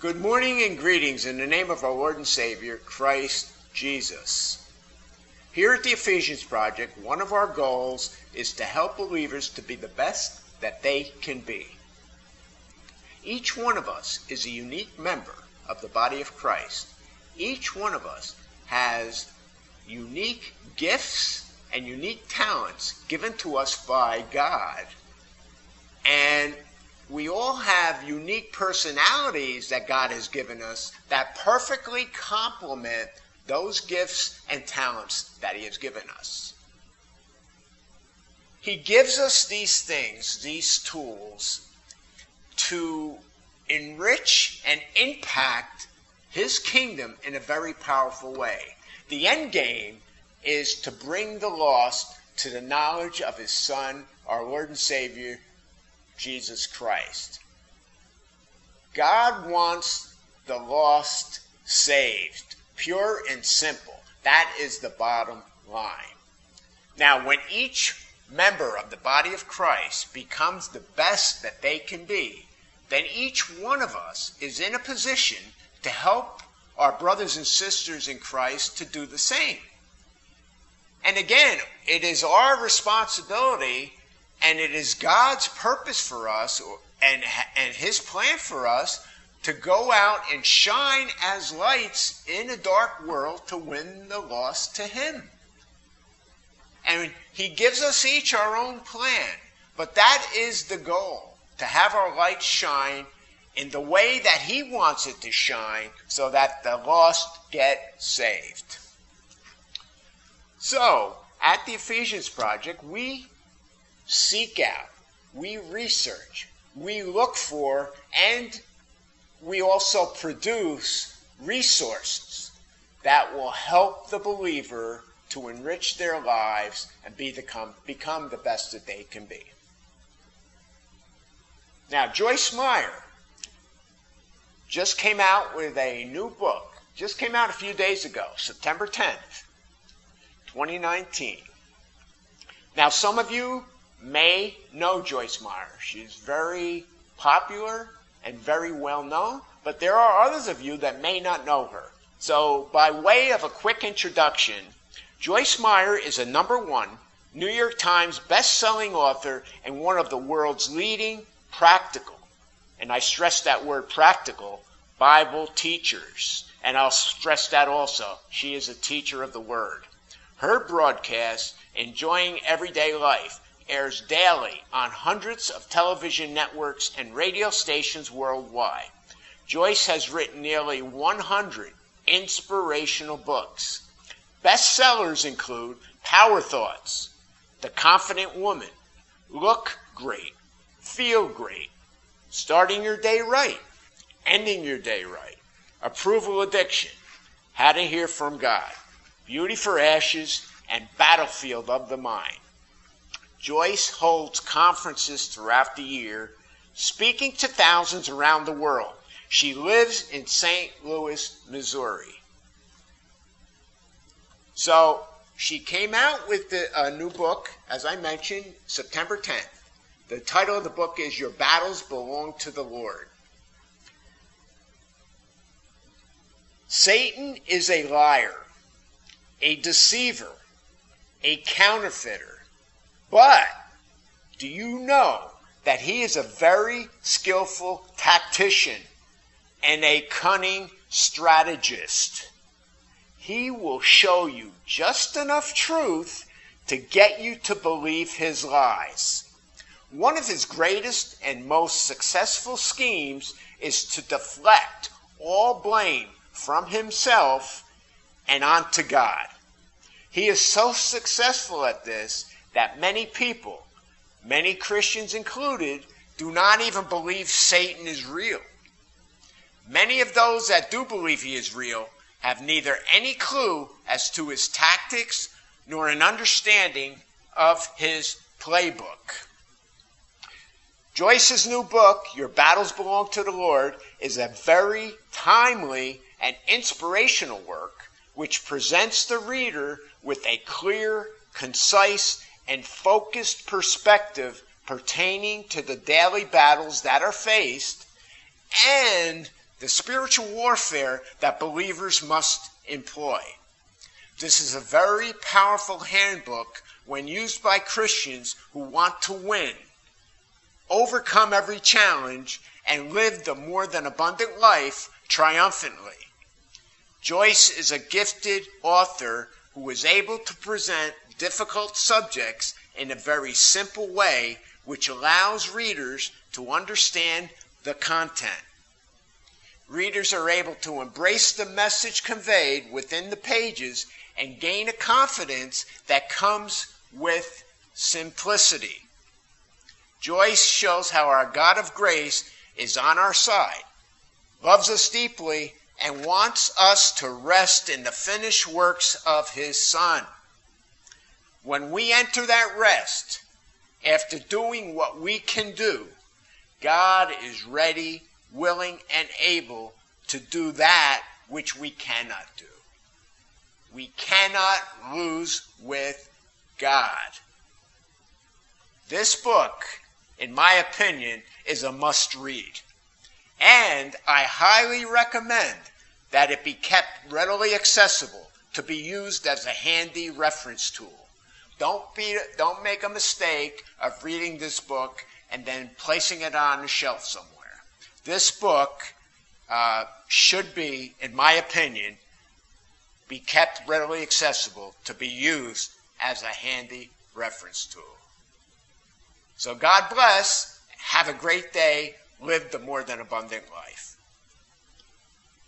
Good morning and greetings in the name of our Lord and Savior, Christ Jesus. Here at the Ephesians Project, one of our goals is to help believers to be the best that they can be. Each one of us is a unique member of the body of Christ. Each one of us has unique gifts and unique talents given to us by God. And we all have unique personalities that God has given us that perfectly complement those gifts and talents that He has given us. He gives us these things, these tools, to enrich and impact His kingdom in a very powerful way. The end game is to bring the lost to the knowledge of His Son, our Lord and Savior, Jesus Christ. God wants the lost saved, pure and simple. That is the bottom line. Now, when each member of the body of Christ becomes the best that they can be, then each one of us is in a position to help our brothers and sisters in Christ to do the same. And again, it is our responsibility and it is God's purpose for us and, and His plan for us to go out and shine as lights in a dark world to win the lost to Him. And He gives us each our own plan, but that is the goal to have our light shine in the way that He wants it to shine so that the lost get saved. So, at the Ephesians Project, we seek out, we research, we look for, and we also produce resources that will help the believer to enrich their lives and be become, become the best that they can be. Now, Joyce Meyer just came out with a new book, just came out a few days ago, September 10th, 2019. Now, some of you may know Joyce Meyer. She's very popular and very well known, but there are others of you that may not know her. So, by way of a quick introduction, Joyce Meyer is a number one New York Times best-selling author and one of the world's leading practical, and I stress that word practical, Bible teachers. And I'll stress that also. She is a teacher of the Word. Her broadcast, Enjoying Everyday Life, airs daily on hundreds of television networks and radio stations worldwide. Joyce has written nearly 100 inspirational books. Bestsellers include Power Thoughts, The Confident Woman, Look Great, Feel Great, Starting Your Day Right, Ending Your Day Right, Approval Addiction, How to Hear from God, Beauty for Ashes, and Battlefield of the Mind. Joyce holds conferences throughout the year, speaking to thousands around the world. She lives in St. Louis, Missouri. So she came out with the, a new book, as I mentioned, September 10th. The title of the book is Your Battles Belong to the Lord. Satan is a liar, a deceiver, a counterfeiter but do you know that he is a very skillful tactician and a cunning strategist? He will show you just enough truth to get you to believe his lies. One of his greatest and most successful schemes is to deflect all blame from himself and onto God. He is so successful at this that many people, many Christians included, do not even believe Satan is real. Many of those that do believe he is real have neither any clue as to his tactics nor an understanding of his playbook. Joyce's new book, Your Battles Belong to the Lord, is a very timely and inspirational work which presents the reader with a clear, concise, and focused perspective pertaining to the daily battles that are faced and the spiritual warfare that believers must employ. This is a very powerful handbook when used by Christians who want to win, overcome every challenge, and live the more than abundant life triumphantly. Joyce is a gifted author who is able to present difficult subjects in a very simple way, which allows readers to understand the content. Readers are able to embrace the message conveyed within the pages and gain a confidence that comes with simplicity. Joyce shows how our God of grace is on our side, loves us deeply, and wants us to rest in the finished works of his Son. When we enter that rest, after doing what we can do, God is ready, willing, and able to do that which we cannot do. We cannot lose with God. This book, in my opinion, is a must read. And I highly recommend that it be kept readily accessible to be used as a handy reference tool. Don't, be, don't make a mistake of reading this book and then placing it on a shelf somewhere. This book uh, should be, in my opinion, be kept readily accessible to be used as a handy reference tool. So God bless. Have a great day live the more than abundant life.